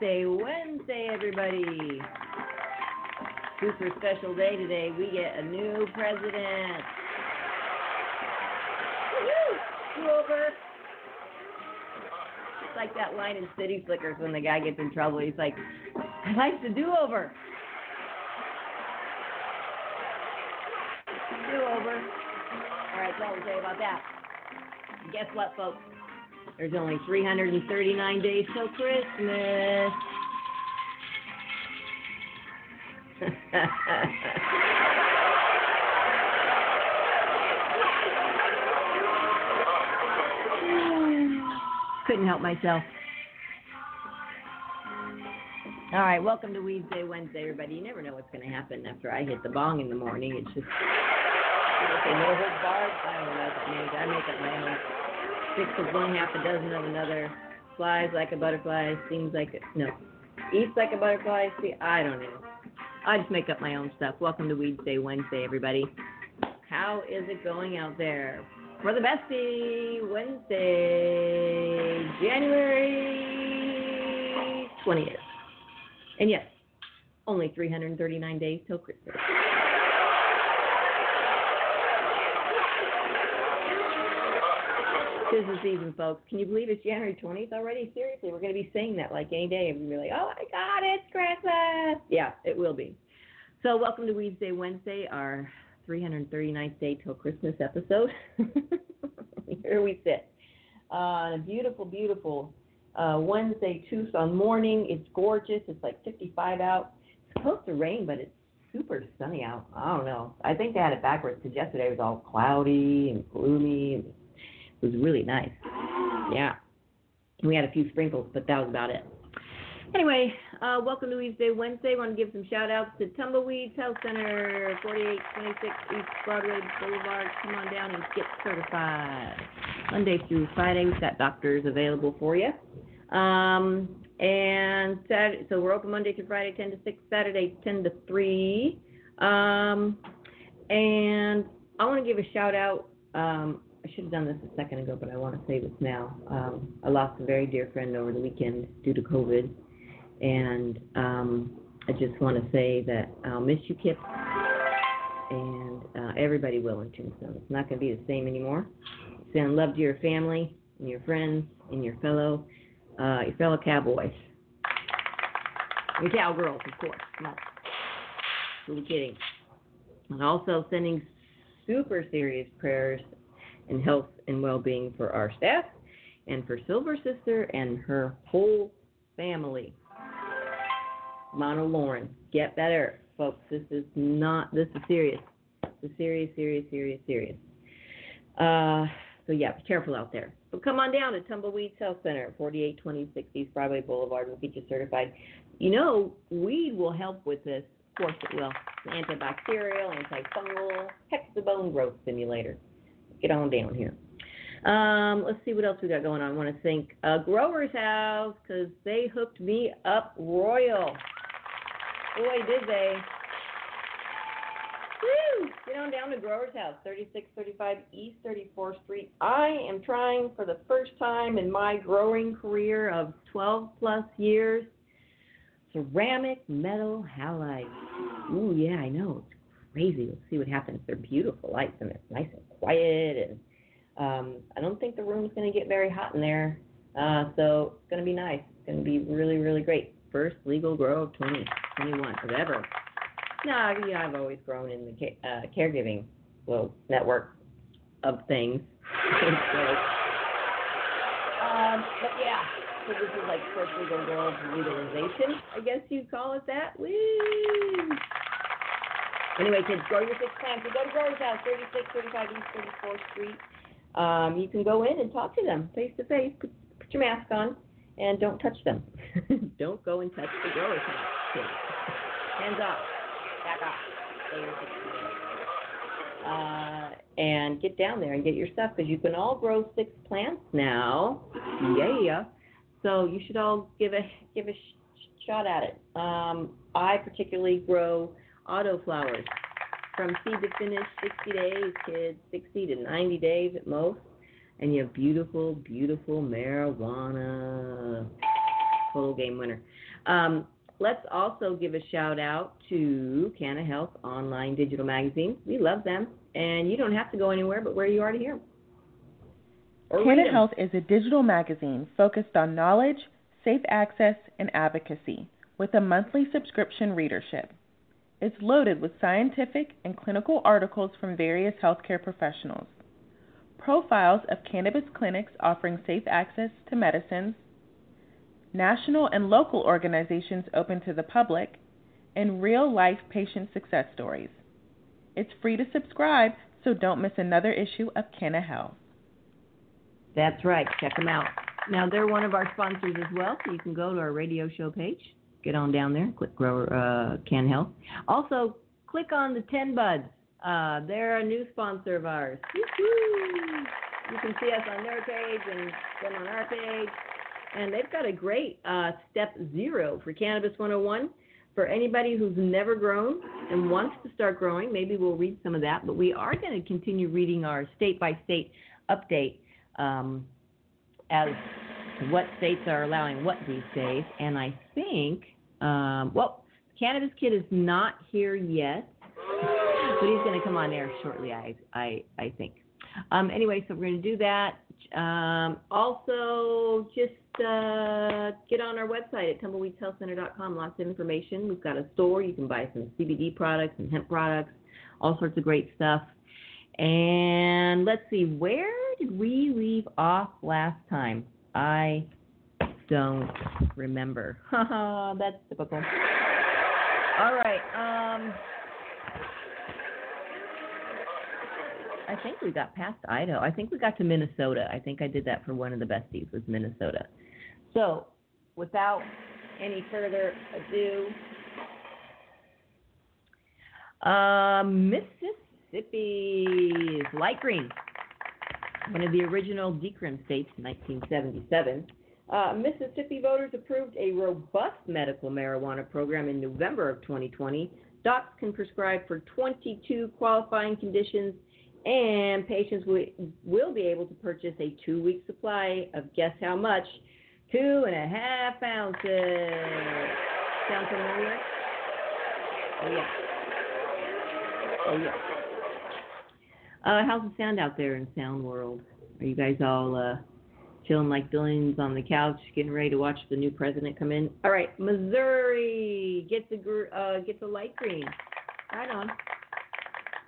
to Weedsday Wednesday, everybody. Super special day today. We get a new president. Woo! Over. It's like that line in City Slickers when the guy gets in trouble. He's like, I like the do over. Do over. All right, that's all say about that. Guess what, folks? There's only 339 days till Christmas. Couldn't help myself. All right, welcome to Weedsday Wednesday, everybody. You never know what's going to happen after I hit the bong in the morning. It's just. I make up my own six of one, half a dozen of another. Flies like a butterfly, seems like a, no, eats like a butterfly. See, I don't know. I just make up my own stuff. Welcome to Weedsday Wednesday, everybody. How is it going out there? For the bestie, Wednesday, January 20th. And yes, only 339 days till Christmas. The season, folks. Can you believe it's January 20th already? Seriously, we're going to be saying that like any day. And we're like, oh my God, it's Christmas. Yeah, it will be. So, welcome to Weedsday Wednesday, our 339th day till Christmas episode. Here we sit on a beautiful, beautiful uh, Wednesday, Tucson morning. It's gorgeous. It's like 55 out. It's supposed to rain, but it's super sunny out. I don't know. I think they had it backwards because yesterday was all cloudy and gloomy. It was really nice. Yeah. We had a few sprinkles, but that was about it. Anyway, uh, welcome to Weedsday Wednesday. want to give some shout outs to Tumbleweeds Health Center, 4826 East Broadway Boulevard. Come on down and get certified. Monday through Friday, we've got doctors available for you. Um, and Saturday, so we're open Monday through Friday, 10 to 6, Saturday, 10 to 3. Um, and I want to give a shout out. Um, I should have done this a second ago, but I want to say this now. Um, I lost a very dear friend over the weekend due to COVID. And um, I just want to say that I'll miss you, Kip. And uh, everybody will in Tombstone. It's not going to be the same anymore. Send love to your family and your friends and your fellow uh, your fellow cowboys. Your cowgirls, of course. No. Really kidding. And also sending super serious prayers and health and well being for our staff and for Silver Sister and her whole family. Mono Lauren, get better, folks. This is not. This is serious. This is serious, serious, serious, serious. Uh, so yeah, be careful out there. But come on down to Tumbleweed Health Center, 4826 East Broadway Boulevard. We'll get you certified. You know, weed will help with this. Of course it will. Antibacterial, antifungal, hexabone growth stimulator. Get on down here. Um, let's see what else we got going on. I want to thank uh, Grower's House because they hooked me up royal. Boy, did they. Woo! Get on down to Grower's House, 3635 East 34th Street. I am trying for the first time in my growing career of 12 plus years ceramic metal halide. Ooh, yeah, I know. It's crazy. We'll see what happens. They're beautiful lights and it's nice and quiet and um, I don't think the room's going to get very hot in there. Uh, so it's going to be nice. It's going to be really, really great. First legal grow of 2021, whatever. No, yeah, I've always grown in the ca- uh, caregiving well network of things. so, um, but yeah, so this is like first legal grow of legalization, I guess you'd call it that. Woo! Anyway, kids, grow your six plants. So go to Grower's House, 3635 East 34th Street. Um, you can go in and talk to them face to face. Put, your mask on and don't touch them. don't go and touch the Grower's House. Hands off. Back off. Uh, and get down there and get your stuff because you can all grow six plants now. Yeah. So you should all give a give a sh- shot at it. Um, I particularly grow auto flowers from seed to finish, 60 days, kids, 60 to 90 days at most. And you have beautiful, beautiful marijuana. Total game winner. Um, let's also give a shout out to Canna Health online digital magazine. We love them, and you don't have to go anywhere but where you are to hear them. Canna Health is a digital magazine focused on knowledge, safe access, and advocacy with a monthly subscription readership. It's loaded with scientific and clinical articles from various healthcare professionals, profiles of cannabis clinics offering safe access to medicines, national and local organizations open to the public, and real life patient success stories. It's free to subscribe, so don't miss another issue of Canna Health. That's right. Check them out. Now, they're one of our sponsors as well, so you can go to our radio show page get on down there, click Grower uh, Canna Health. Also, click on the Ten Buds. Uh, they're a new sponsor of ours. Woo-hoo! You can see us on their page and them on our page. And they've got a great uh, step zero for Cannabis 101 for anybody who's never grown and wants to start growing. Maybe we'll read some of that, but we are going to continue reading our state by state update um, as what states are allowing what these days. And I think, um, well, Cannabis Kid is not here yet, but he's going to come on air shortly. I I I think. Um, anyway, so we're going to do that. Um, also, just uh, get on our website at tumbleweedshealthcenter.com. Lots of information. We've got a store. You can buy some CBD products and hemp products, all sorts of great stuff. And let's see, where did we leave off last time? I don't remember. That's typical. All right. Um, I think we got past Idaho. I think we got to Minnesota. I think I did that for one of the besties was Minnesota. So, without any further ado, uh, Mississippi's light green one of the original decrim states in 1977. Uh, Mississippi voters approved a robust medical marijuana program in November of 2020. Docs can prescribe for 22 qualifying conditions, and patients will, will be able to purchase a two week supply of guess how much? Two and a half ounces. Sound familiar? Oh, yeah. Oh, yeah. Uh, how's the sound out there in Sound World? Are you guys all uh, chilling like billions on the couch, getting ready to watch the new president come in? All right, Missouri gets a uh, gets a light green. Right on.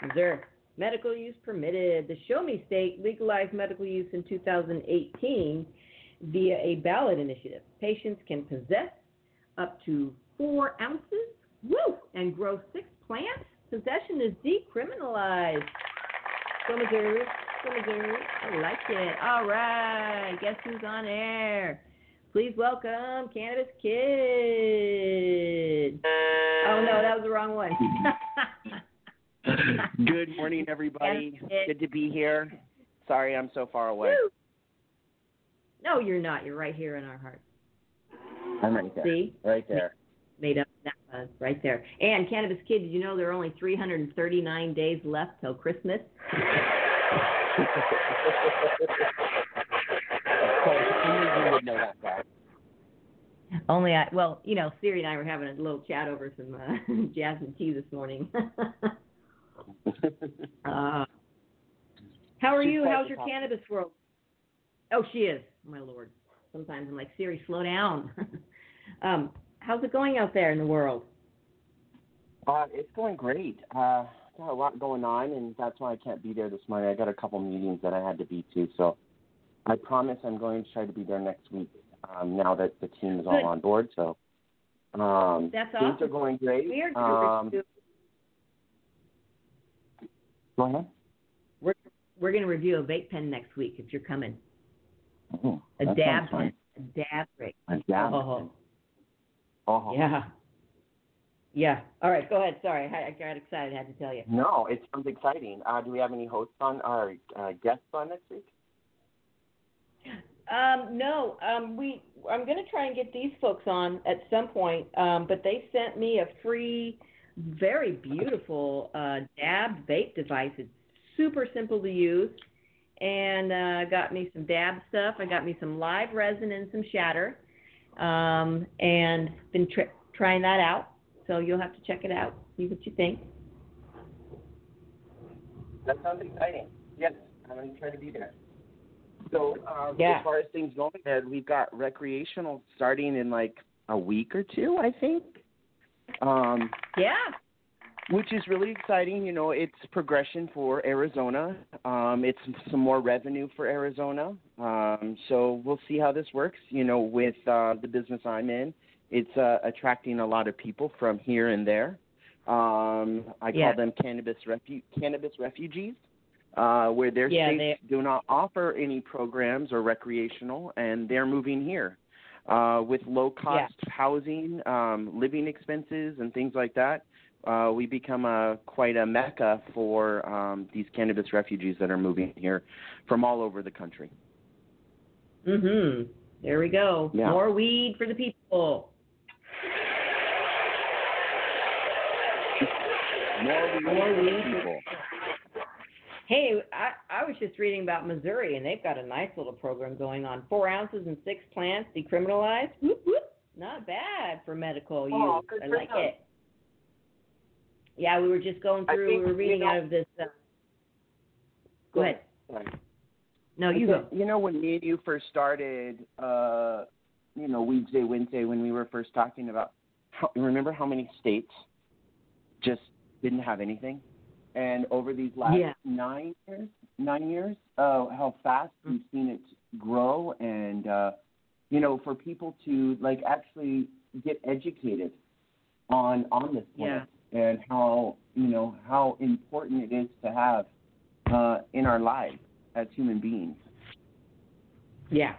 Missouri. Medical use permitted. The Show Me State legalized medical use in 2018 via a ballot initiative. Patients can possess up to four ounces, woo, and grow six plants. Possession is decriminalized. Go Missouri. I like it. All right. Guess who's on air? Please welcome Cannabis Kid. Oh no, that was the wrong one. Good morning, everybody. Good to be here. Sorry, I'm so far away. Woo! No, you're not. You're right here in our hearts. I'm right there. See? Right there. Made up that buzz right there. And Cannabis Kid, did you know there are only 339 days left till Christmas? Of course, you would know that fact. Only I, well, you know, Siri and I were having a little chat over some uh, jasmine tea this morning. uh, how are She's you? How's your cannabis world? Oh, she is. My lord. Sometimes I'm like, Siri, slow down. um, how's it going out there in the world? Uh, it's going great. Uh, got a lot going on, and that's why I can't be there this morning. I got a couple meetings that I had to be to, so I promise I'm going to try to be there next week. Um, now that the team is all Good. on board, so um, That's things are going great. We're Um, go ahead. we're, we're going to review a vape pen next week if you're coming. Oh, A dab pen. A dab rig. A dab. Oh. Oh. Yeah. Yeah. All right. Go ahead. Sorry, I, I got excited. I had to tell you. No, it sounds exciting. Uh, do we have any hosts on or uh, guests on next week? Um, no. Um, we. I'm going to try and get these folks on at some point. Um, but they sent me a free, very beautiful uh, dab vape device. It's super simple to use, and uh, got me some dab stuff. I got me some live resin and some shatter, um, and been tr- trying that out. So you'll have to check it out. See what you think. That sounds exciting. Yes, I'm going to try to be there. So, um, Yeah. as far as things going, Ed, we've got recreational starting in like a week or two, I think. Um, Yeah. which is really exciting. You know, it's progression for Arizona. Um, it's some more revenue for Arizona. Um, so we'll see how this works. You know, with uh, the business I'm in, it's uh, attracting a lot of people from here and there. Um, I Yeah. call them cannabis refu- cannabis refugees, uh, where their Yeah, states do not offer any programs or recreational, and they're moving here. Uh, with low cost housing, um, living expenses, and things like that, uh, we become a quite a mecca for um, these cannabis refugees that are moving here from all over the country. Mhm. There we go. Yeah. More weed for the people. More weed More for weed. people. Hey, I, I was just reading about Missouri, and they've got a nice little program going on. Four ounces and six plants decriminalized. Whoop, whoop. Not bad for medical use. Oh, good I for like them. it. Yeah, we were just going through. think, we were you reading know- out of this. Uh, go ahead. Sorry. No, you I go. You know, when me and you first started, uh, you know, Weedsday, Wednesday, when we were first talking about, how, remember how many states just didn't have anything? And over these last Yeah. nine years, nine years, uh, how fast Mm. we've seen it grow, and uh, you know, for people to like actually get educated on on this plant and how you know how important it is to have uh, in our lives as human beings. Yeah,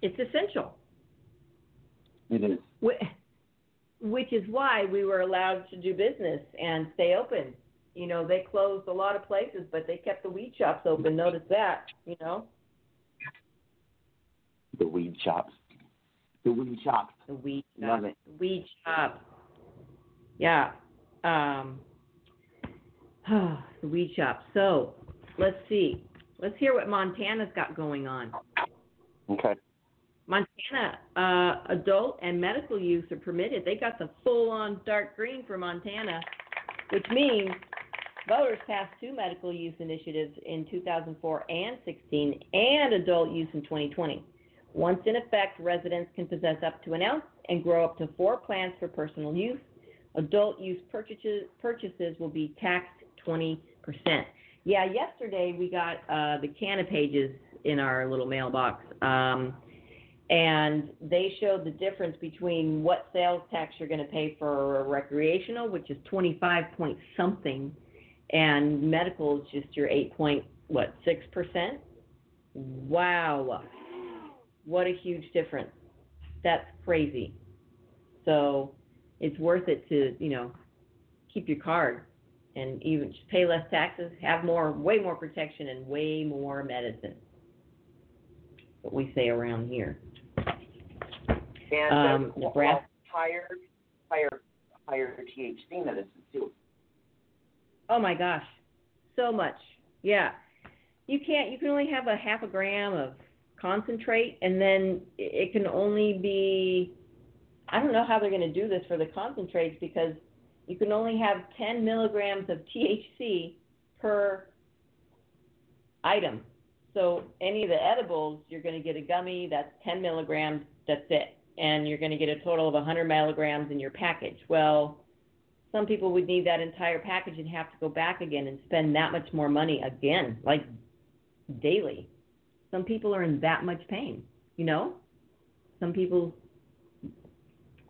it's essential. It is. Wh- Which is why we were allowed to do business and stay open. You know, they closed a lot of places, but they kept the weed shops open. Notice that, you know, The weed shops. The weed shops. the weed Love it. Weed shop. Yeah. Um, the weed shop. So let's see. Let's hear what Montana's got going on. Okay. Montana, uh, adult and medical use are permitted. They got the full on dark green for Montana, which means voters passed two medical use initiatives in 2004 and 16 and adult use in 2020. Once in effect, residents can possess up to an ounce and grow up to four plants for personal use. Adult use purchases, purchases will be taxed 20%. Yeah, yesterday we got uh, the Canna pages in our little mailbox. Um, and they showed the difference between what sales tax you're going to pay for recreational, which is 25 point something, and medical is just your 8 point what six percent. Wow, what a huge difference! That's crazy. So it's worth it to you know keep your card and even just pay less taxes, have more, way more protection, and way more medicine. What we say around here. And Um, well, Nebraska- higher, higher, higher THC medicine too. Oh my gosh, so much. Yeah, you can't. You can only have a half a gram of concentrate, and then it can only be. I don't know how they're going to do this for the concentrates because you can only have 10 milligrams of THC per item. So any of the edibles, you're going to get a gummy that's 10 milligrams. That's it, and you're going to get a total of 100 milligrams in your package. Well, some people would need that entire package and have to go back again and spend that much more money again, like daily. Some people are in that much pain, you know? Some people's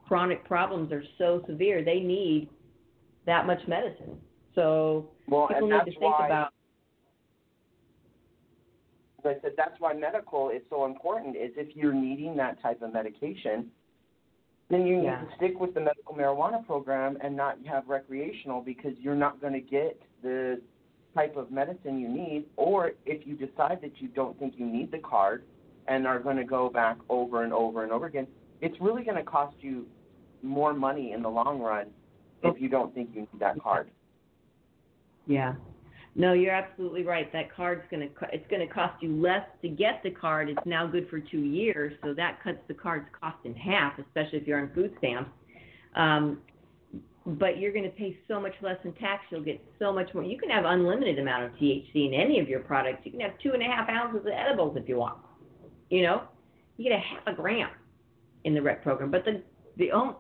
chronic problems are so severe they need that much medicine. So Well, people need to think why, about as I said, that's why medical is so important. Is if you're needing that type of medication, then you need Yeah. to stick with the medical marijuana program and not have recreational because you're not going to get the type of medicine you need. Or if you decide that you don't think you need the card and are going to go back over and over and over again, it's really going to cost you more money in the long run if you don't think you need that card. Yeah. No, you're absolutely right. That card's going to it's going to cost you less to get the card. It's now good for 2 years, so that cuts the card's cost in half, especially if you're on food stamps. Um but you're going to pay so much less in tax. You'll get so much more. You can have unlimited amount of THC in any of your products. You can have two and a half ounces of edibles if you want. You know, you get a half a gram in the rec program. But the the only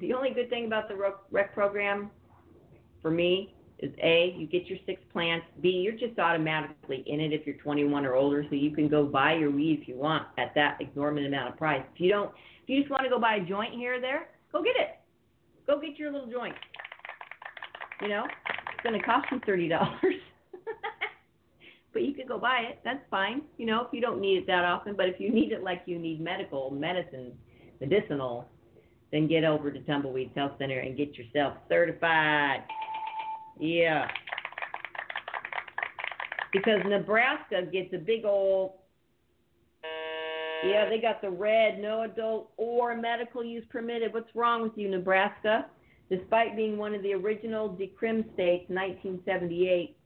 the only good thing about the rec, rec program for me is A, you get your six plants. B, you're just automatically in it if you're 21 or older, so you can go buy your weed if you want at that exorbitant amount of price. If you don't, if you just want to go buy a joint here or there, go get it. Go get your little joint. You know, it's going to cost you thirty dollars, but you can go buy it. That's fine. You know, if you don't need it that often, but if you need it like you need medical medicine, medicinal, then get over to Tumbleweed Health Center and get yourself certified. Yeah. Because Nebraska gets a big old yeah, they got the red, no adult or medical use permitted. What's wrong with you, Nebraska? Despite being one of the original decrim states, 1978,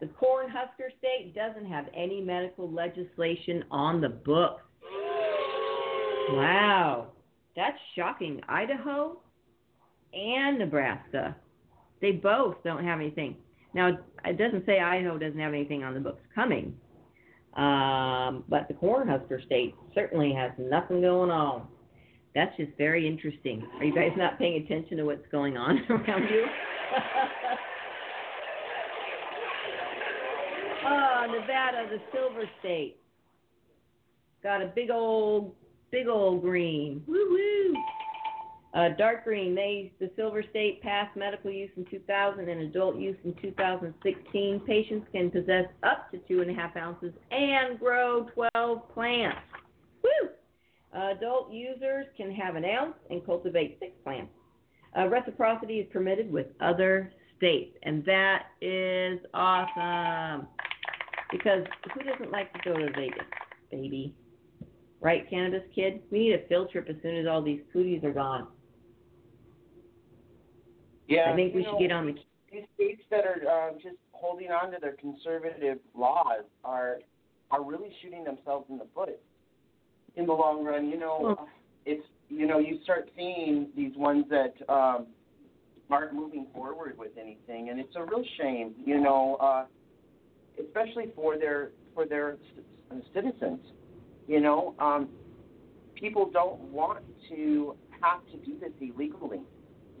the Cornhusker state doesn't have any medical legislation on the books. Wow, that's shocking. Idaho and Nebraska, they both don't have anything. Now, it doesn't say Idaho doesn't have anything on the books coming, um, but the Cornhusker state certainly has nothing going on. That's just very interesting. Are you guys not paying attention to what's going on around you? oh, Nevada, the silver state. Got a big old, big old green. Woo woo. Uh, dark green, they the Silver State passed medical use in 2000 and adult use in 2016. Patients can possess up to two and a half ounces and grow 12 plants. Woo! Uh, adult users can have an ounce and cultivate six plants. Uh, reciprocity is permitted with other states, and that is awesome. Because who doesn't like to go to Vegas, baby? Right, cannabis kid? We need a field trip as soon as all these cooties are gone. Yeah, I think we should know, get on the. these states that are uh, just holding on to their conservative laws are are really shooting themselves in the foot in the long run. You know, Well- it's you know you start seeing these ones that um, aren't moving forward with anything, and it's a real shame. You know, uh, especially for their for their citizens. You know, um, people don't want to have to do this illegally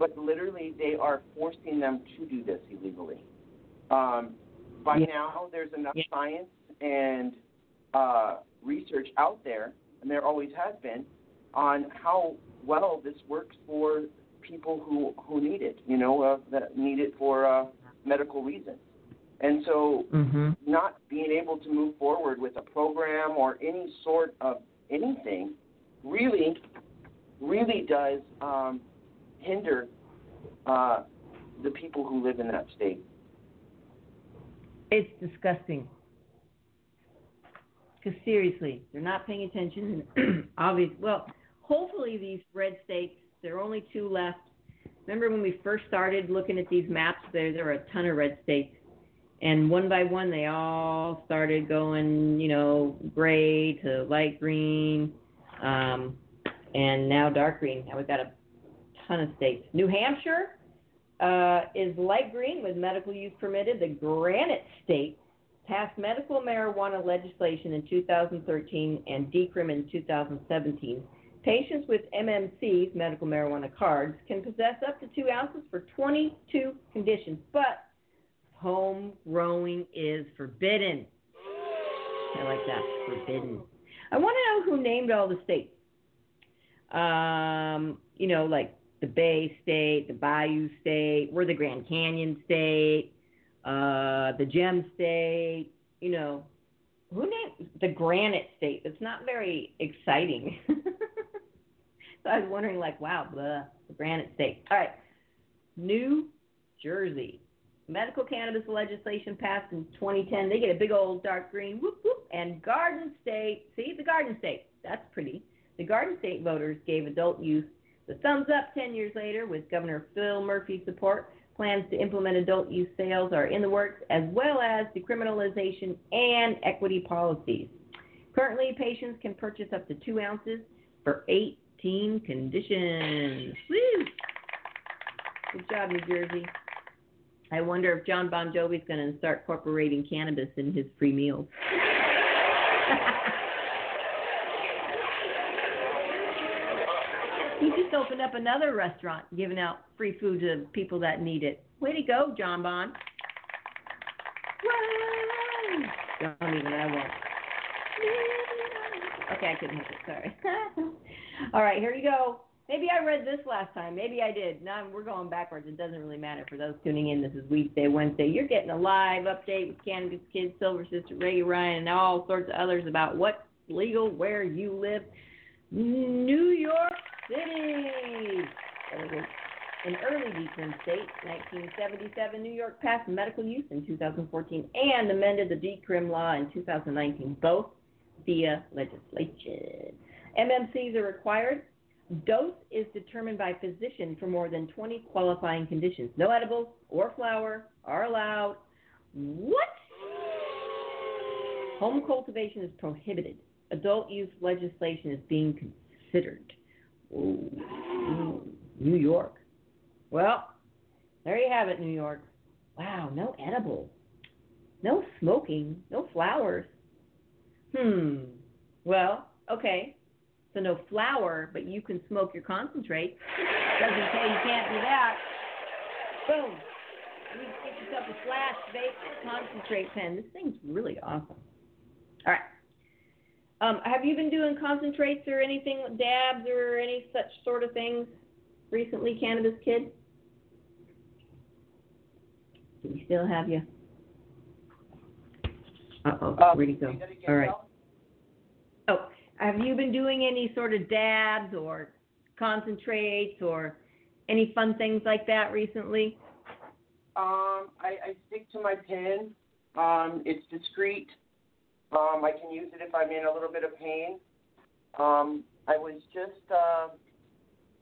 but literally they are forcing them to do this illegally. Um, by Yeah. now, there's enough Yeah. science and uh, research out there, and there always has been, on how well this works for people who who need it. You know, uh, that need it for uh, medical reasons. And so, Mm-hmm. not being able to move forward with a program or any sort of anything really, really does um, hinder uh, the people who live in that state. It's disgusting. Because seriously, they're not paying attention. And obvious. Well, hopefully these red states. There are only two left. Remember when we first started looking at these maps? There, there were a ton of red states, and one by one they all started going, you know, gray to light green, um, and now dark green. Now we've got a ton of states. New Hampshire uh, is light green with medical use permitted. The Granite State passed medical marijuana legislation in 2013 and decrim in 2017. Patients with MMCs, medical marijuana cards, can possess up to two ounces for 22 conditions, but home growing is forbidden. I like that, forbidden. I want to know who named all the states. Um, you know, like the Bay State, the Bayou State, we're the Grand Canyon State, uh, the Gem State, you know, who named the Granite State? That's not very exciting. so I was wondering, like, wow, the, the Granite State. All right, New Jersey. Medical cannabis legislation passed in 2010. They get a big old dark green, whoop, whoop. And Garden State, see, the Garden State, that's pretty. The Garden State voters gave adult use the thumbs up 10 years later with Governor Phil Murphy's support. Plans to implement adult use sales are in the works, as well as decriminalization and equity policies. Currently, patients can purchase up to two ounces for 18 conditions. Woo! Good job, New Jersey. I wonder if John Bon Jovi's going to start incorporating cannabis in his free meals. just opened up another restaurant giving out free food to people that need it. Way to go, John Bon. Don't even I won't. Okay, I couldn't hit it. Sorry. All right, here you go. Maybe I read this last time. Maybe I did. Now we're going backwards. It doesn't really matter for those tuning in. This is Weedsday, Wednesday. You're getting a live update with Cannabis Kids, Silver Sister, Ray Ryan, and all sorts of others about what's legal, where you live. New York City. An early decrim state, 1977, New York passed medical use in 2014 and amended the decrim law in 2019, both via legislation. MMCs are required. Dose is determined by physician for more than 20 qualifying conditions. No edibles or flower are allowed. What? Home cultivation is prohibited. Adult use legislation is being considered. Ooh, New York. Well, there you have it, New York. Wow, no edible. no smoking, no flowers. Hmm. Well, okay. So no flower, but you can smoke your concentrate. Doesn't say you can't do that. Boom. You get yourself a flash vape concentrate pen. This thing's really awesome. All right. Um, have you been doing concentrates or anything, dabs or any such sort of things recently, Cannabis Kid? Do we still have you? Uh-oh, Uh, where'd he go? All right. Oh, have you been doing any sort of dabs or concentrates or any fun things like that recently? Um, I, I stick to my pen. Um, it's discreet. Um, I can use it if I'm in a little bit of pain. Um, I was just uh,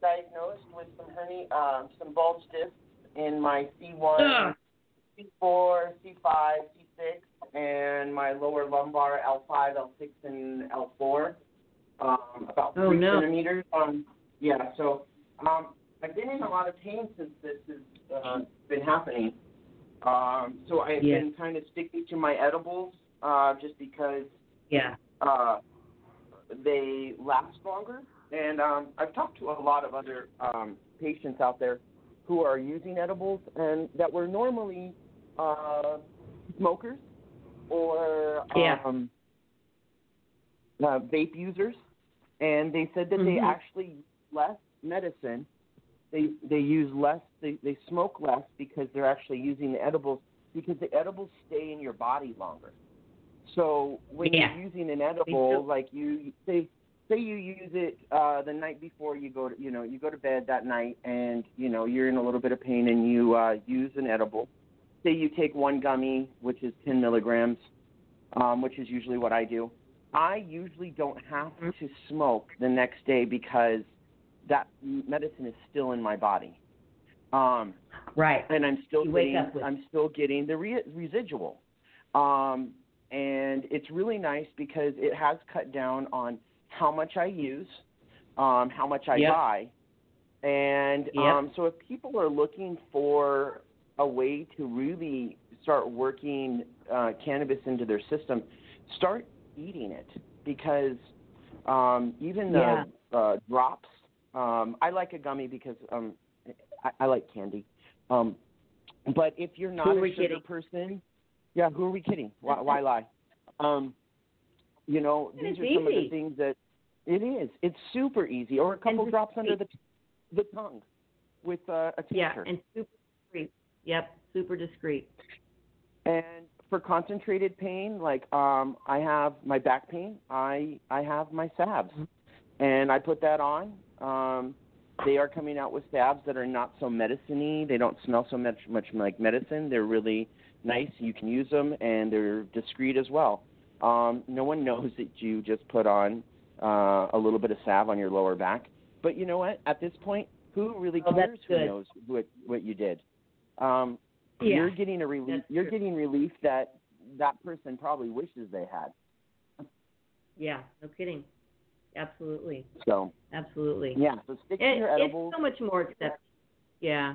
diagnosed with some hernia, uh, some bulge discs in my C1, Ugh. C4, C5, C6, and my lower lumbar L5, L6, and L4. Um, about Oh, three no. centimeters. Um, yeah, so um, I've been in a lot of pain since this has uh, been happening. Um, so I've Yeah. been kind of sticking to my edibles uh, just because Yeah. uh, they last longer. And um, I've talked to a lot of other um, patients out there who are using edibles and that were normally uh, smokers or Yeah. um, uh, vape users, and they said that they Mhm. actually use less medicine. They they use less. They they smoke less because they're actually using the edibles because the edibles stay in your body longer. So when Yeah. you're using an edible, like you they say you use it uh, the night before you go to you know you go to bed that night and you know you're in a little bit of pain and you uh, use an edible. Say you take one gummy, which is 10 milligrams, um, which is usually what I do. I usually don't have Mm-hmm. to smoke the next day because that medicine is still in my body. Um, Right. and I'm still You getting I'm still getting the re- residual. Um, and it's really nice because it has cut down on how much I use, um, how much I Yep. buy, and Yep. um, so if people are looking for a way to really start working uh, cannabis into their system, start eating it because um, even the Yeah. uh, drops. Um, I like a gummy because um, I, I like candy. Um, but if you're not Who a sugar kidding? person, yeah, who are we kidding? Why, why lie? Um, you know, And these are some of the things that it is. It's super easy, or a couple discreet. drops under the the tongue with uh, a Yeah, and super discreet. Yep, super discreet. And for concentrated pain, like um, I have my back pain, I I have my salves, and I put that on. Um, they are coming out with salves that are not so medicine-y. They don't smell so much much like medicine. They're really nice. You can use them, and they're discreet as well. Um, no one knows that you just put on uh, a little bit of salve on your lower back. But you know what? At this point, who really Oh, cares who knows what what you did? Um, Yeah. you're getting a relief. that's You're true. getting relief that that person probably wishes they had. Yeah, no kidding. Absolutely. So Absolutely. yeah, so stick to It, your it's so much more accept. Yeah.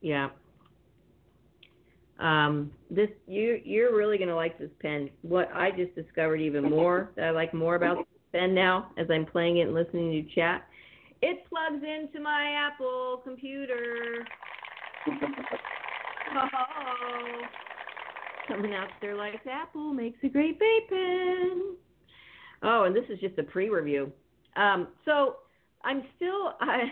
Yeah. Um, this you you're really gonna like this pen. What I just discovered even more that I like more about this pen now as I'm playing it and listening to you chat. It plugs into my Apple computer. Oh, coming out there like Apple makes a great vape pen. Oh, and this is just a pre-review. Um, so I'm still I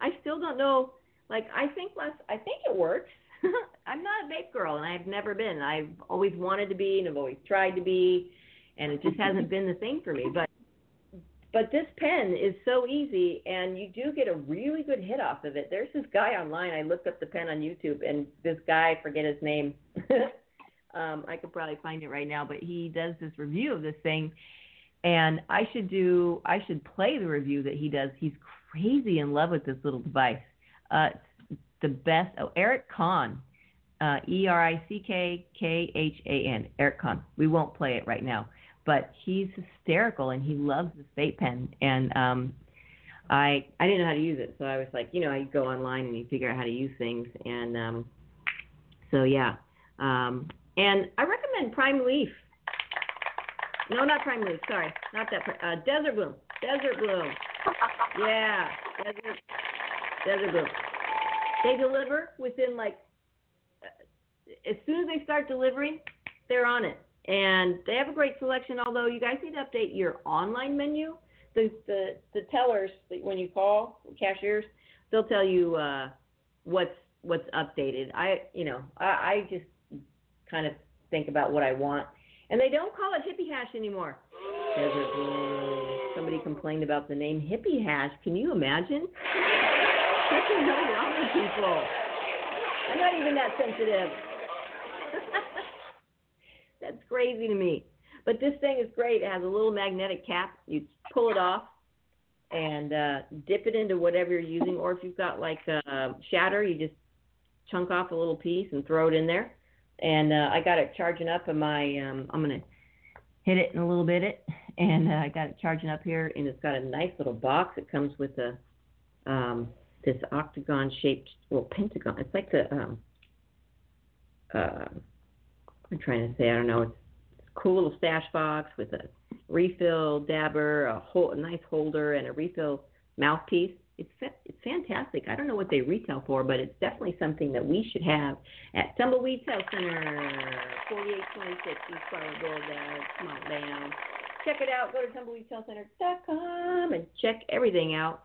I still don't know. Like I think less. I think it works. I'm not a vape girl, and I've never been. I've always wanted to be, and I've always tried to be, and it just hasn't been the thing for me. But but this pen is so easy, and you do get a really good hit off of it. There's this guy online. I looked up the pen on YouTube, and this guy, I forget his name. um, I could probably find it right now, but he does this review of this thing, and I should do. I should play the review that he does. He's crazy in love with this little device. Uh, the best. Oh, Erick Khan. Uh, E R I C K K H A N. Erick Khan. We won't play it right now but he's hysterical and he loves this vape pen and um I I didn't know how to use it, so I was like, you know, you go online and you figure out how to use things and um so yeah. Um and I recommend Prime Leaf. No, not Prime Leaf, sorry. Not that uh Desert Bloom. Desert Bloom. Yeah, Desert Desert Bloom. They deliver within like uh, as soon as they start delivering, they're on it and they have a great selection. Although you guys need to update your online menu. The the the tellers when you call cashiers, they'll tell you uh, what's what's updated. I you know I, I just kind of think about what I want, and they don't call it hippie hash anymore. Somebody complained about the name hippie hash. Can you imagine? The hell wrong people? I'm not even that sensitive. That's crazy to me. But this thing is great. It has a little magnetic cap. You pull it off and uh, dip it into whatever you're using, or if you've got like a shatter, you just chunk off a little piece and throw it in there. And uh, I got it charging up in my. Um, I'm gonna hit it in a little bit, it, and uh, I got it charging up here, and it's got a nice little box. It comes with a um, this octagon shaped, well, pentagon. It's like the um, uh, I'm trying to say, I don't know, it's cool little stash box with a refill dabber, a, whole, a nice holder, and a refill mouthpiece. It's, it's fantastic. I don't know what they retail for, but it's definitely something that we should have at Tumbleweed Health Center, 4826 East Fargo Boulevard. On. Check it out. Go to tumbleweedhealthcenter.com and check everything out.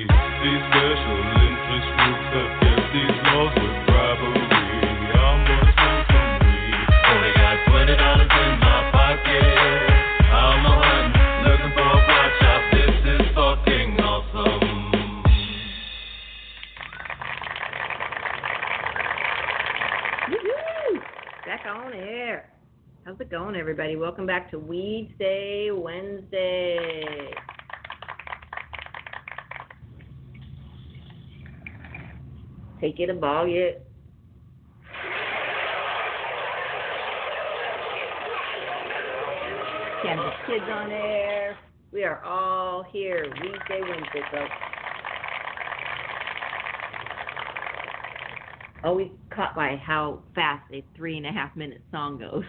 Only got twenty dollars in my pocket. I'm a looking for a shop. This is fucking awesome. Back on air. How's it going, everybody? Welcome back to Weedsday Wednesday. Take it a ball yet. Cannabis Kids on air. We are all here Weedsday, Wednesday, folks. Always oh, caught by how fast a three and a half minute song goes.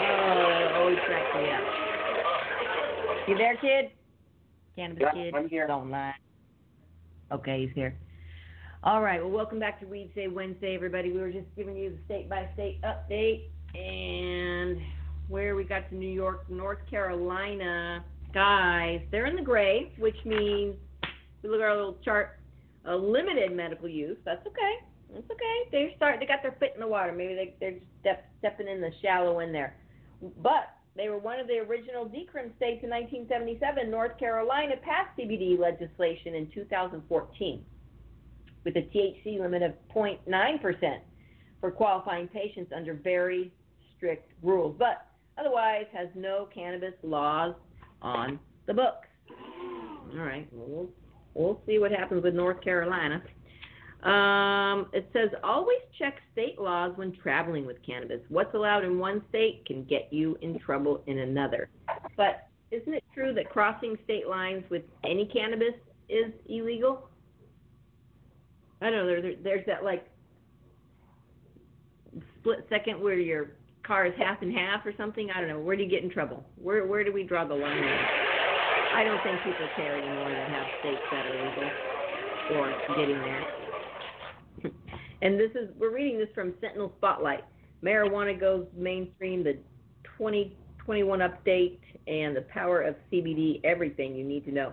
oh, always cracks me up. You there, kid? Cannabis Yeah, Kid? I'm here. Don't lie. Okay, he's here. All right, well, welcome back to Weedsday Wednesday, everybody. We were just giving you the state by state update, and where we got to New York, North Carolina, guys, they're in the gray, which means we look at our little chart, a limited medical use. That's okay. That's okay. They start. They got their foot in the water. Maybe they, they're step, stepping in the shallow end there, but they were one of the original decrim states in 1977. North Carolina passed CBD legislation in 2014 with a THC limit of 0.9% for qualifying patients under very strict rules, but otherwise has no cannabis laws on the books. All right, we'll, we'll see what happens with North Carolina. Um, it says always check state laws when traveling with cannabis. What's allowed in one state can get you in trouble in another. But isn't it true that crossing state lines with any cannabis is illegal? I don't know. There, there, there's that like split second where your car is half and half or something. I don't know. Where do you get in trouble? Where where do we draw the line? I don't think people care anymore that have states that are legal or getting there. And this is we're reading this from Sentinel Spotlight. Marijuana goes mainstream. The 2021 update and the power of CBD. Everything you need to know.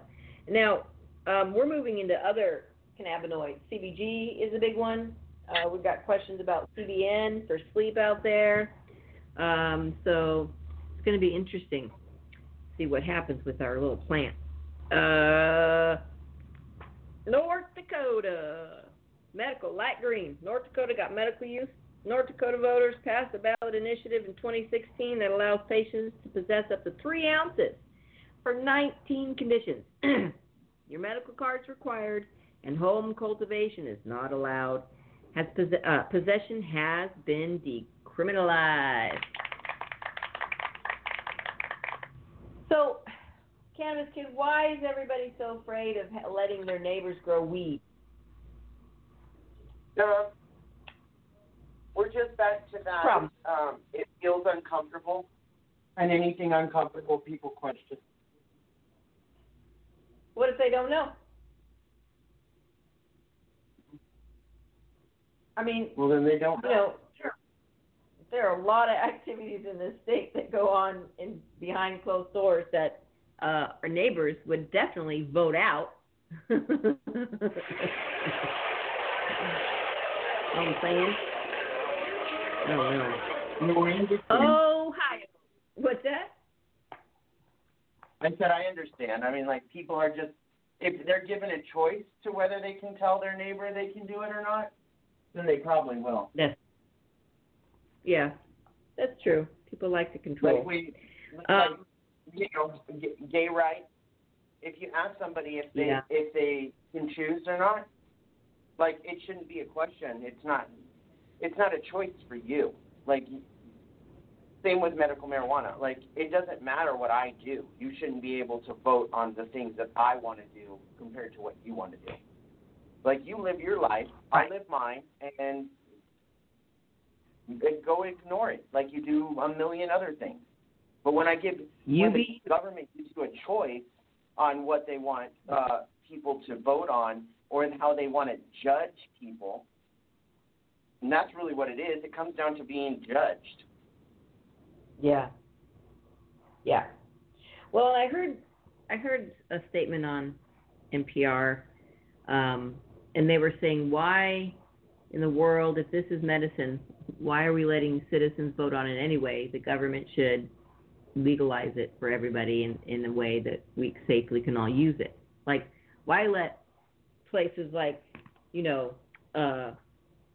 Now um, we're moving into other cannabinoids. CBG is a big one. Uh, we've got questions about CBN for sleep out there. Um, so it's going to be interesting see what happens with our little plant. Uh, North Dakota. Medical, light green. North Dakota got medical use. North Dakota voters passed a ballot initiative in 2016 that allows patients to possess up to three ounces for 19 conditions. Your medical card is required, and home cultivation is not allowed. Has uh, possession has been decriminalized. So, cannabis kid, why is everybody so afraid of letting their neighbors grow weed? Uh, we're just back to that. Problem. Um, it feels uncomfortable, and anything uncomfortable, people question. What if they don't know? I mean, Well, then they don't. you know, there are a lot of activities in this state that go on in behind closed doors that uh, our neighbors would definitely vote out. know what I'm saying? I don't know. Ohio. What's that? I said I understand. I mean, like people are just if they're given a choice to whether they can tell their neighbor they can do it or not, then they probably will. That's yeah, that's true. People like to control. Like we, like, Um, you know, gay rights. If you ask somebody if they Yeah. if they can choose or not, like it shouldn't be a question. It's not. It's not a choice for you. Like same with medical marijuana. Like it doesn't matter what I do. You shouldn't be able to vote on the things that I want to do compared to what you want to do. Like you live your life, I live mine, and go ignore it like you do a million other things. But when I give You when be- the government gives you a choice on what they want uh, people to vote on or in how they want to judge people, and that's really what it is. It comes down to being judged. Yeah. Yeah. Well, I heard I heard a statement on NPR, um, and they were saying why in the world, if this is medicine, why are we letting citizens vote on it anyway? The government should legalize it for everybody in, in a way that we safely can all use it. Like, why let places like, you know, uh,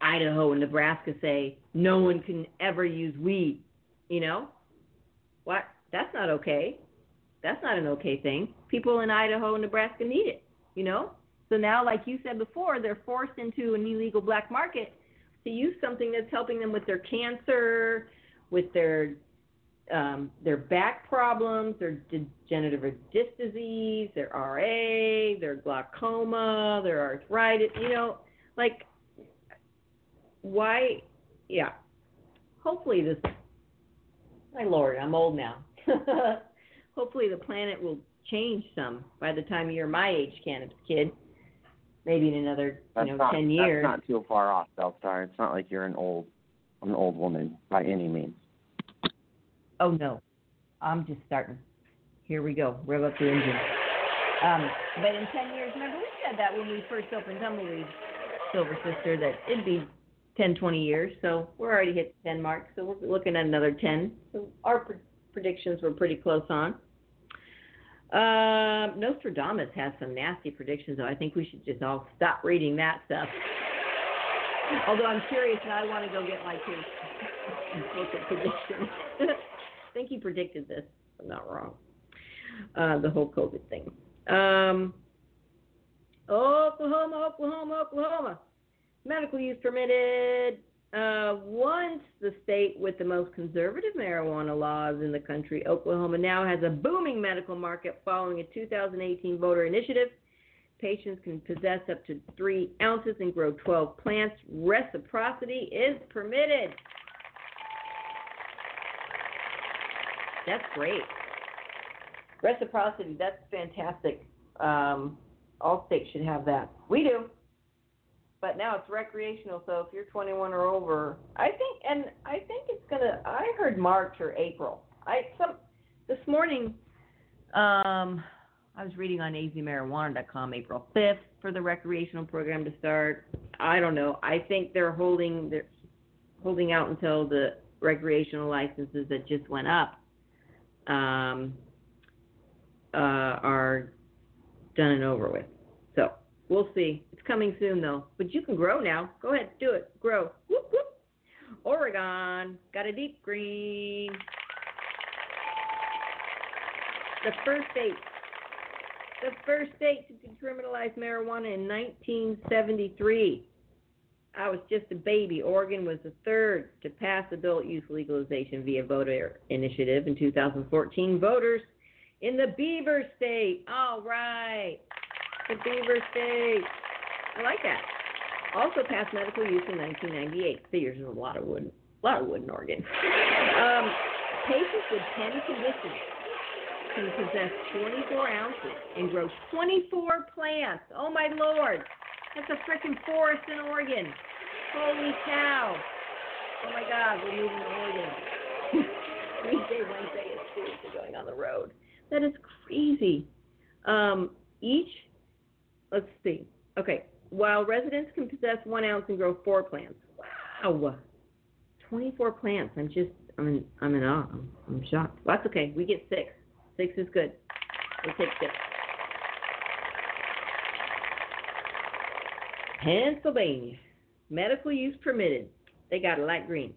Idaho and Nebraska say no one can ever use weed? You know, what? That's not okay. That's not an okay thing. People in Idaho and Nebraska need it. You know. So now, like you said before, they're forced into an illegal black market to use something that's helping them with their cancer, with their um, their back problems, their degenerative disc disease, their RA, their glaucoma, their arthritis. You know, like why? Yeah. Hopefully this. My lord, I'm old now. Hopefully the planet will change some by the time you're my age, cannabis kid. Maybe in another, That's you know, not, ten years. That's not too far off, Bellstar. It's not like you're an old, an old woman by any means. Oh no, I'm just starting. Here we go. Rev up the engine. Um, but in ten years, remember we said that when we first opened Tumbleweed, Silver Sister, that it'd be 10, 20 years. So we're already hit the 10 mark. So we're looking at another 10. So our pre- predictions were pretty close on. Um, Nostradamus has some nasty predictions, though. I think we should just all stop reading that stuff. Although I'm curious, and I want to go get my his book of predictions. I think he predicted this. I'm not wrong. Uh, the whole COVID thing. Um, Oklahoma, Oklahoma, Oklahoma. Medical use permitted. Uh, once the state with the most conservative marijuana laws in the country, Oklahoma now has a booming medical market following a 2018 voter initiative. Patients can possess up to three ounces and grow 12 plants. Reciprocity is permitted. That's great. Reciprocity, that's fantastic. Um, all states should have that. We do. But now it's recreational, so if you're 21 or over, I think, and I think it's gonna. I heard March or April. I some this morning. Um, I was reading on azmarijuana.com April 5th for the recreational program to start. I don't know. I think they're holding they're holding out until the recreational licenses that just went up um, uh, are done and over with. So we'll see. It's coming soon though. But you can grow now. Go ahead, do it. Grow. Whoop whoop. Oregon got a deep green. The first state. The first state to decriminalize marijuana in 1973. I was just a baby. Oregon was the third to pass adult use legalization via voter initiative in 2014. Voters in the Beaver State. All right. The Beaver State. I like that. Also passed medical use in 1998. Figures there's a lot of wood, a lot of wood in Oregon. Um, patients with 10 conditions can possess 24 ounces and grow 24 plants. Oh my lord, that's a freaking forest in Oregon. Holy cow! Oh my God, we're moving to Oregon. Wednesday, Wednesday is seriously going on the road. That is crazy. Um, each, let's see. Okay, while residents can possess one ounce and grow four plants. Wow, 24 plants. I'm just, I'm in, I'm in awe. I'm, I'm shocked. Well, that's okay. We get six. Six is good. We'll take six. Pennsylvania, medical use permitted. They got a light green.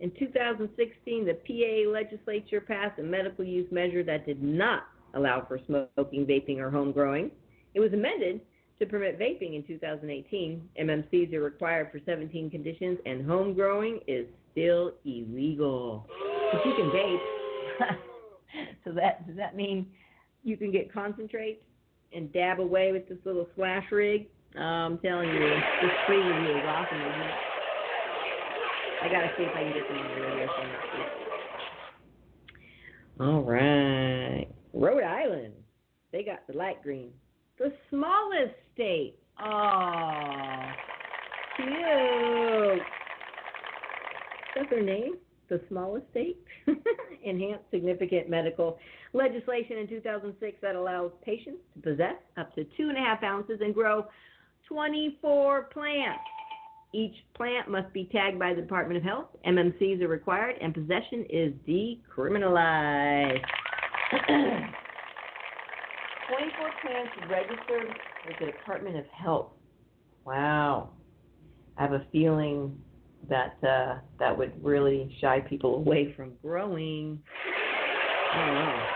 In 2016, the PA legislature passed a medical use measure that did not allow for smoking, vaping, or home growing. It was amended to permit vaping in 2018. MMCs are required for 17 conditions, and home growing is still illegal. But you can vape. so that does that mean you can get concentrate and dab away with this little flash rig? I'm telling you, this free review is awesome, isn't it? I gotta see if I can get them on the radio show. All right, Rhode Island, they got the light green, the smallest state. Oh, cute. Is that their name? The smallest state? Enhanced significant medical legislation in 2006 that allows patients to possess up to two and a half ounces and grow 24 plants. Each plant must be tagged by the Department of Health. MMCs are required, and possession is decriminalized. 24 plants registered with the Department of Health. Wow. I have a feeling that uh, that would really shy people away from growing. I don't know.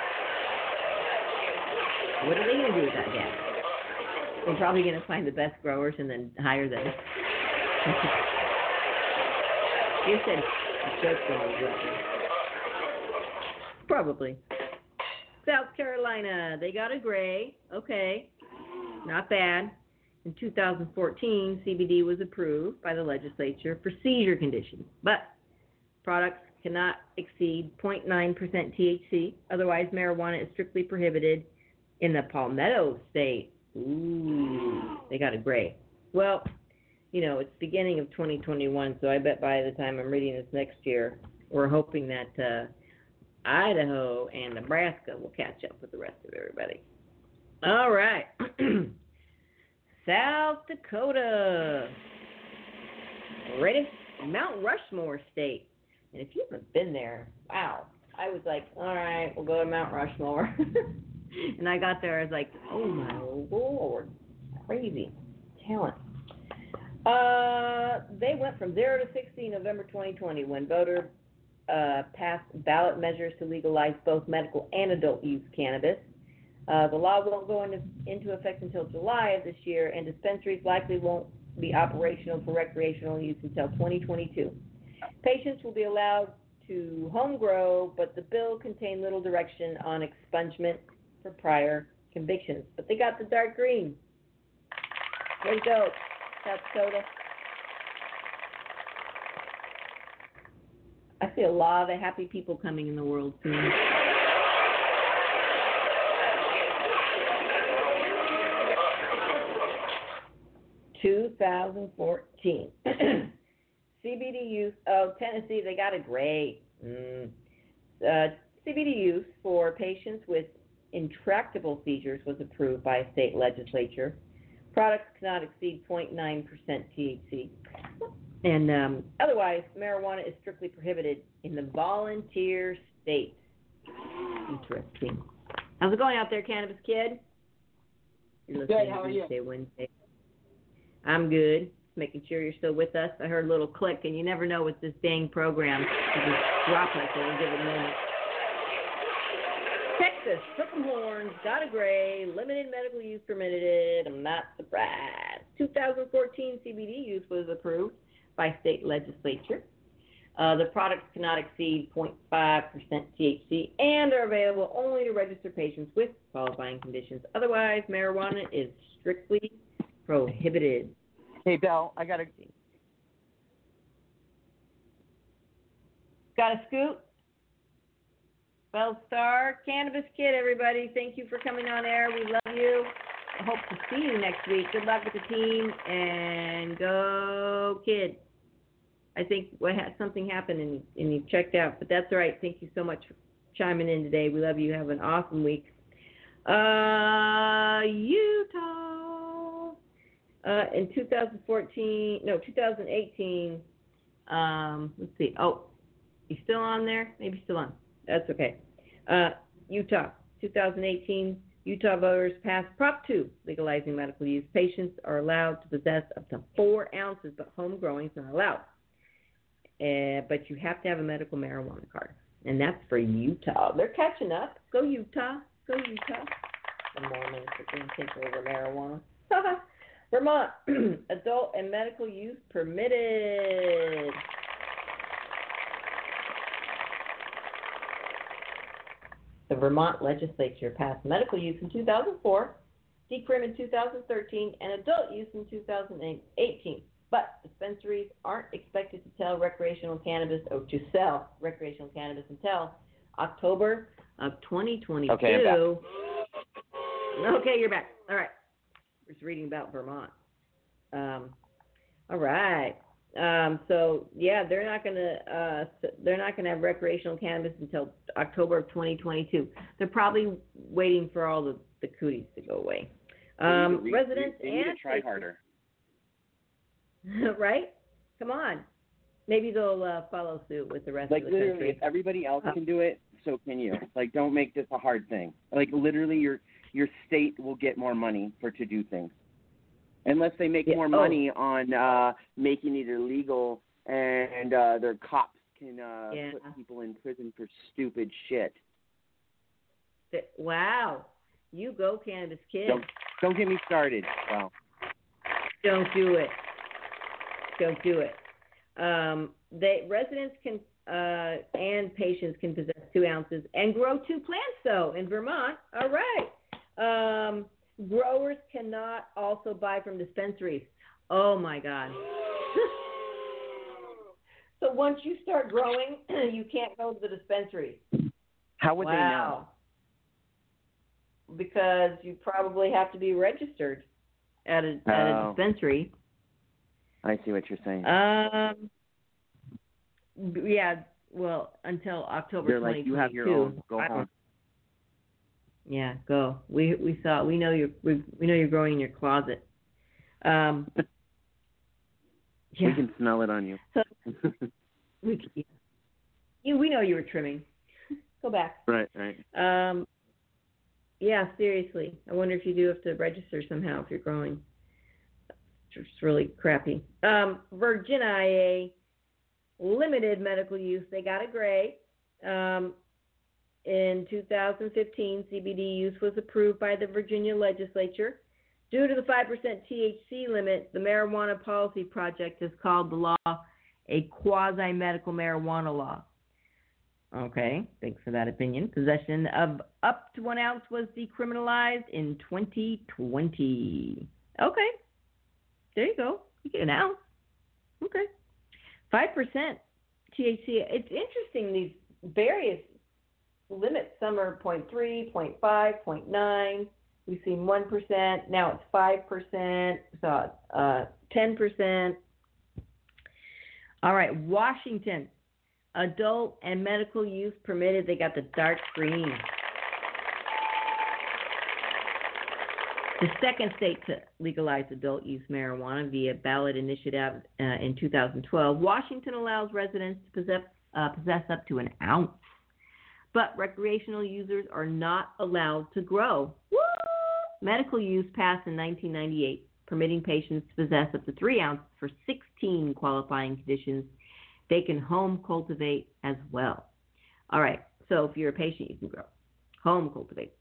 What are they going to do with that data? They're probably going to find the best growers and then hire them. you said Probably. South Carolina, they got a gray. Okay, not bad. In 2014, CBD was approved by the legislature for seizure conditions, but products cannot exceed 0.9% THC. Otherwise, marijuana is strictly prohibited in the Palmetto State. Ooh, they got a gray. Well, you know, it's beginning of 2021, so I bet by the time I'm reading this next year, we're hoping that uh, Idaho and Nebraska will catch up with the rest of everybody. All right. South Dakota. Ready? Mount Rushmore State. And if you haven't been there, wow. I was like, all right, we'll go to Mount Rushmore. and I got there, I was like, oh my lord, crazy talent. Uh, they went from zero to 60 in November 2020 when voter uh, passed ballot measures to legalize both medical and adult use cannabis. Uh, the law won't go into, into effect until July of this year, and dispensaries likely won't be operational for recreational use until 2022. Patients will be allowed to home grow, but the bill contained little direction on expungement for prior convictions. But they got the dark green. There you go, South Dakota. I see a lot of happy people coming in the world soon. Two thousand fourteen. CBD use. Oh, Tennessee, they got a great. Mm. Uh, CBD use for patients with intractable seizures was approved by a state legislature. Products cannot exceed 0.9% THC. And um, otherwise, marijuana is strictly prohibited in the volunteer state. Interesting. How's it going out there, Cannabis Kid? You're Good, listening how to are you? Wednesday, Wednesday. I'm good. Making sure you're still with us. I heard a little click, and you never know with this dang program. You just drop us at a given moment. Texas, Purple Horns, got a gray, limited medical use permitted. I'm not surprised. 2014 CBD use was approved by state legislature. Uh, the products cannot exceed 0.5% THC and are available only to registered patients with qualifying conditions. Otherwise, marijuana is strictly prohibited. Hey, Belle, I got a. Got a scoop? Bell Star, Cannabis Kid, everybody. Thank you for coming on air. We love you. I hope to see you next week. Good luck with the team and go, kid. I think what ha- something happened and, and you checked out, but that's all right. Thank you so much for chiming in today. We love you. Have an awesome week. Uh, Utah. Uh, in 2014, no, 2018. Um, let's see. Oh, you still on there? Maybe still on. That's okay. Uh, Utah, 2018, Utah voters passed Prop 2, legalizing medical use. Patients are allowed to possess up to four ounces, but home growing is not allowed. Uh, but you have to have a medical marijuana card, and that's for Utah. They're catching up. Go Utah. Go Utah. The Mormons are going to take over marijuana. Vermont, adult and medical use permitted. The Vermont legislature passed medical use in 2004, decrim in 2013, and adult use in 2018. But dispensaries aren't expected to sell recreational cannabis or to sell recreational cannabis until October of 2022. Okay. Okay, you're back. All right. Just reading about Vermont. Um, all right. Um, so yeah, they're not gonna uh, they're not gonna have recreational cannabis until October of 2022. They're probably waiting for all the the cooties to go away. Um, we- residents they need to and try patients- harder. right? Come on. Maybe they'll uh, follow suit with the rest Like of the literally, country. if everybody else Uh, can do it, so can you. Like, don't make this a hard thing. Like, literally, your your state will get more money for to do things, unless they make Yeah, more oh. money on uh making it illegal and uh their cops can uh Yeah. put people in prison for stupid shit. Wow. You go, cannabis kid. Don't don't get me started. Well, Don't do it. Don't do it. Um, they residents can uh, and patients can possess two ounces and grow two plants though in Vermont. All right. Um, growers cannot also buy from dispensaries. Oh my God. so once you start growing, you can't go to the dispensary. how would wow. They know? Because you probably have to be registered at a at a Oh. dispensary. I see what you're saying. Um. Yeah. Well, until October They're like, you have your own. Go home. Yeah, go. We we saw. We know you're. We, we know you're growing in your closet. Um. We can smell it on you. So we. yeah. You. We know you were trimming. go back. right, right. Um, Yeah, seriously. I wonder if you do have to register somehow if you're growing. It's really crappy. Um, Virginia, limited medical use. They got a gray. Um, in 2015, CBD use was approved by the Virginia legislature. Due to the 5% THC limit, the Marijuana Policy Project has called the law a quasi medical marijuana law. Okay, thanks for that opinion. Possession of up to one ounce was decriminalized in 2020. Okay, there you go. You get an ounce. Okay, five percent THC. It's interesting these various limits. Are 0.3, 0.5, 0.9. We've seen one percent. Now it's five percent. So uh, ten percent. All right, Washington adult and medical use permitted. They got the dark green. The second state to legalize adult use marijuana via ballot initiative uh, in 2012, Washington allows residents to possess, uh, possess up to an ounce, but recreational users are not allowed to grow. Woo! Medical use passed in 1998, permitting patients to possess up to three ounces for 16 qualifying conditions they can home cultivate as well. All right, so if you're a patient, you can grow. Home cultivate.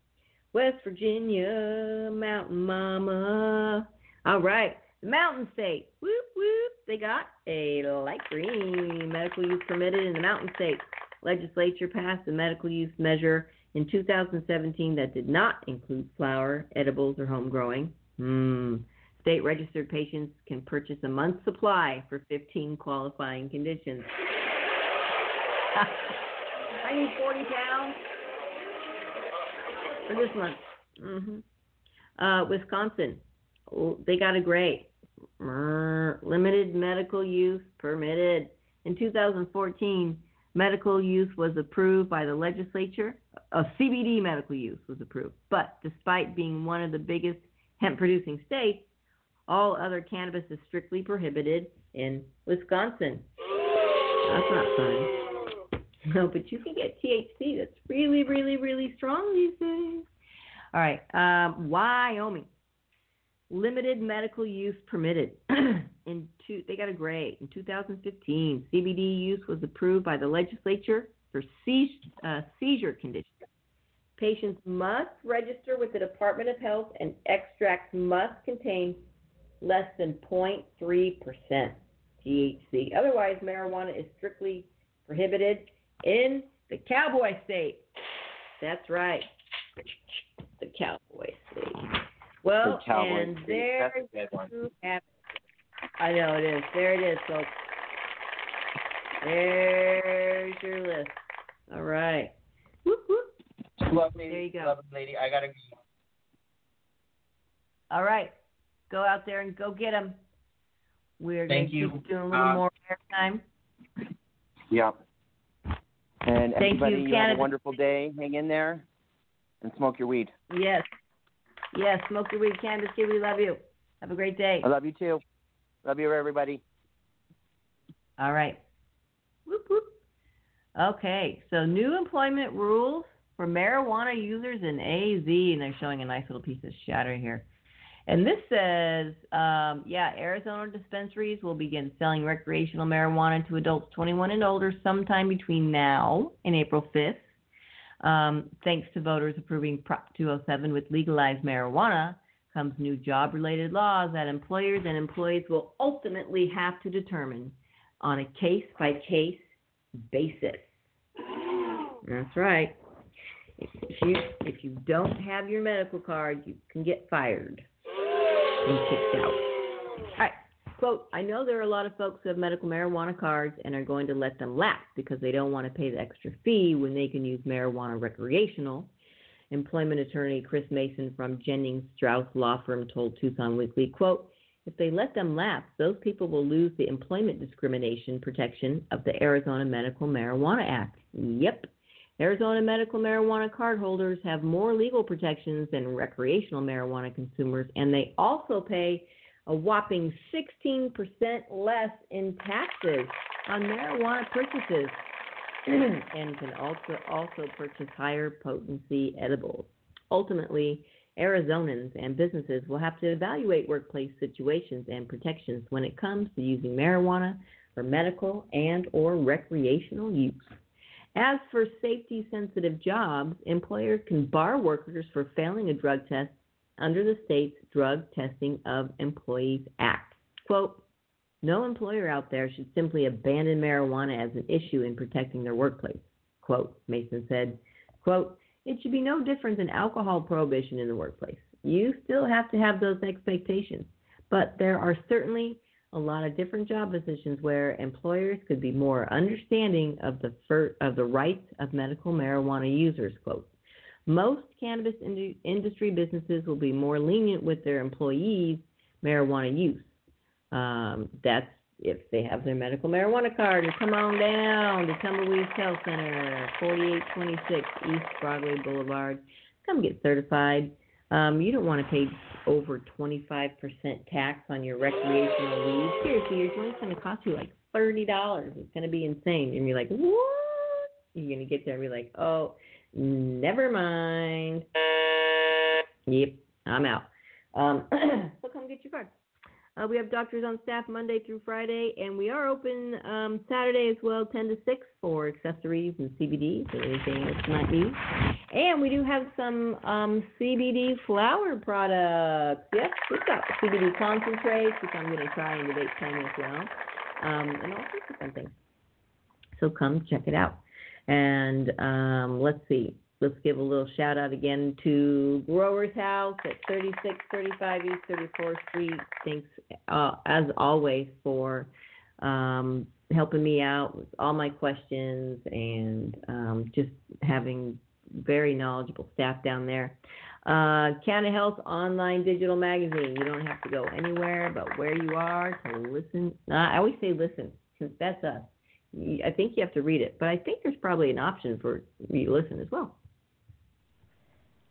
West Virginia, Mountain Mama. All right, the Mountain State. Whoop, whoop. They got a light green medical use permitted in the Mountain State. Legislature passed a medical use measure in 2017 that did not include flower, edibles, or home growing. Hmm. State registered patients can purchase a month's supply for 15 qualifying conditions. I need 40 pounds for this month. hmm Uh, Wisconsin, they got a gray. Limited medical use permitted. In 2014, medical use was approved by the legislature. A CBD medical use was approved. But despite being one of the biggest hemp producing states, all other cannabis is strictly prohibited in Wisconsin. That's not fun. No, but you can get THC that's really, really, really strong these days. All right, um, Wyoming. Limited medical use permitted. in two, they got a gray. In 2015, CBD use was approved by the legislature for seiz, uh, seizure conditions. Patients must register with the Department of Health, and extracts must contain less than 0.3% THC. Otherwise, marijuana is strictly prohibited in the cowboy state. That's right. The cowboy state. Well, The cowboy and state. there That's a good one. you have it. I know it is. There it is, folks. There's your list. All right. Whoop, whoop. Lovely, There you go. lady. I gotta. All right. Go out there and go get them. We're gonna you. keep doing a little Uh, more airtime. Yep. And Thank everybody, you have a wonderful day. Hang in there, and smoke your weed. Yes. Yes, smoke your weed, Cannabis. Kid, we love you. Have a great day. I love you too. Love you, everybody. All right. Whoop, whoop. Okay, so new employment rules for marijuana users in AZ, and they're showing a nice little piece of shatter here. And this says, um, yeah, Arizona dispensaries will begin selling recreational marijuana to adults 21 and older sometime between now and April 5th. Um, thanks to voters approving Prop 207 with legalized marijuana, comes new job related laws that employers and employees will ultimately have to determine on a case by case basis. That's right. If you if you don't have your medical card, you can get fired and kicked out. All right. Quote, I know there are a lot of folks who have medical marijuana cards and are going to let them lapse because they don't want to pay the extra fee when they can use marijuana recreational. Employment attorney Chris Mason from Jennings Strouss Law Firm told Tucson Weekly, quote, if they let them lapse, those people will lose the employment discrimination protection of the Arizona Medical Marijuana Act. Yep. Arizona medical marijuana card holders have more legal protections than recreational marijuana consumers, and they also pay a whopping 16% less in taxes on marijuana purchases and can also also purchase higher potency edibles. Ultimately, Arizonans and businesses will have to evaluate workplace situations and protections when it comes to using marijuana for medical and or recreational use. As for safety sensitive jobs, employers can bar workers for failing a drug test under the state's Drug Testing of Employees Act. Quote, no employer out there should simply abandon marijuana as an issue in protecting their workplace. Quote, Mason said, quote, it should be no different than alcohol prohibition in the workplace. You still have to have those expectations, but there are certainly a lot of different job positions where employers could be more understanding of the fir- of the rights of medical marijuana users. Quote. Most cannabis in- industry businesses will be more lenient with their employees' marijuana use. Um, that's if they have their medical marijuana card. And come on down to Tumbleweed Health Center, 4826 East Broadway Boulevard. Come get certified. Um, you don't want to pay over 25% tax on your recreational weed. Seriously, your joint's going to cost you like $30. It's going to be insane. And you're like, what? You're going to get there and be like, oh, never mind. Yep, I'm out. Um, so come get your card. Uh, we have doctors on staff Monday through Friday, and we are open um, Saturday as well, 10 to 6 for accessories and CBD, so anything that's not need. And we do have some um, CBD flower products. Yes, we've got CBD concentrates, which I'm going to try in the time as well, um, and all sorts of fun things. So come check it out. And um, let's see let's give a little shout out again to Growers House at 3635 East 34th Street. Thanks, uh, as always, for um, helping me out with all my questions and um, just having very knowledgeable staff down there. Uh, Canna Health Online Digital Magazine. You don't have to go anywhere but where you are to listen. Uh, I always say listen, since that's us. I think you have to read it, but I think there's probably an option for you to listen as well.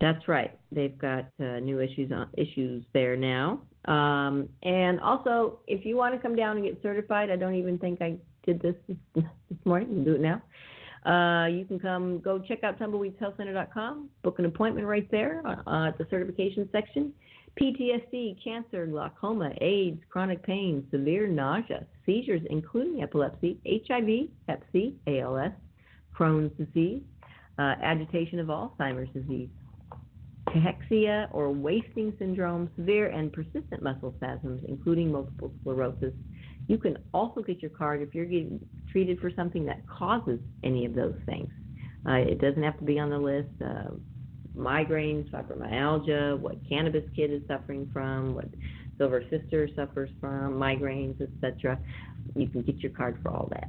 That's right. They've got uh, new issues on issues there now. Um, and also, if you want to come down and get certified, I don't even think I did this this morning. You can do it now. Uh, you can come go check out tumbleweedshealthcenter.com, book an appointment right there uh, at the certification section. PTSD, cancer, glaucoma, AIDS, chronic pain, severe nausea, seizures, including epilepsy, HIV, Hep C, ALS, Crohn's disease, uh, agitation of Alzheimer's disease, cachexia or wasting syndrome, severe and persistent muscle spasms, including multiple sclerosis. You can also get your card if you're getting treated for something that causes any of those things. Uh, it doesn't have to be on the list. Uh, migraines, fibromyalgia, what cannabis kid is suffering from, what silver sister suffers from, migraines, etc. You can get your card for all that.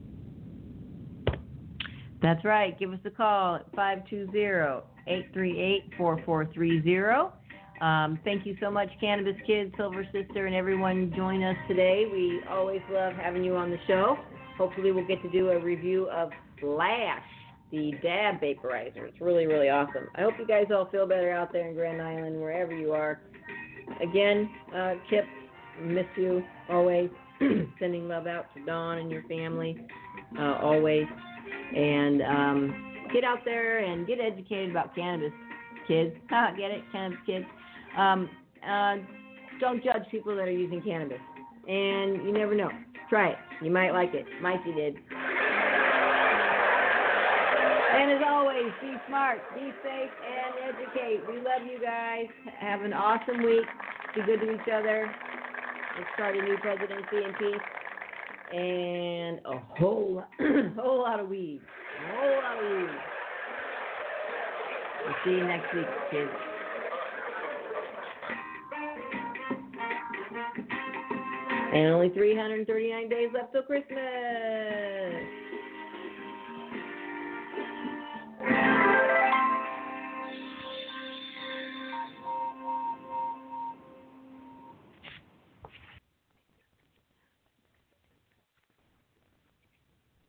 That's right. Give us a call at 520-838-4430. Um, thank you so much, Cannabis Kids, Silver Sister, and everyone join us today. We always love having you on the show. Hopefully, we'll get to do a review of Flash, the dab vaporizer. It's really, really awesome. I hope you guys all feel better out there in Grand Island, wherever you are. Again, uh, Kip, miss you always. Sending love out to Dawn and your family, uh, always and um, get out there and get educated about cannabis, kids. Get it, cannabis kids. Um, uh, don't judge people that are using cannabis, and you never know. Try it. You might like it. Mikey did. And as always. always, be smart, be safe, and educate. We love you guys. Have an awesome week. Be good to each other. Let's start a new presidency in peace. And a whole, whole lot of weed. A whole lot of weed. We'll see you next week, kids. And only 339 days left till Christmas.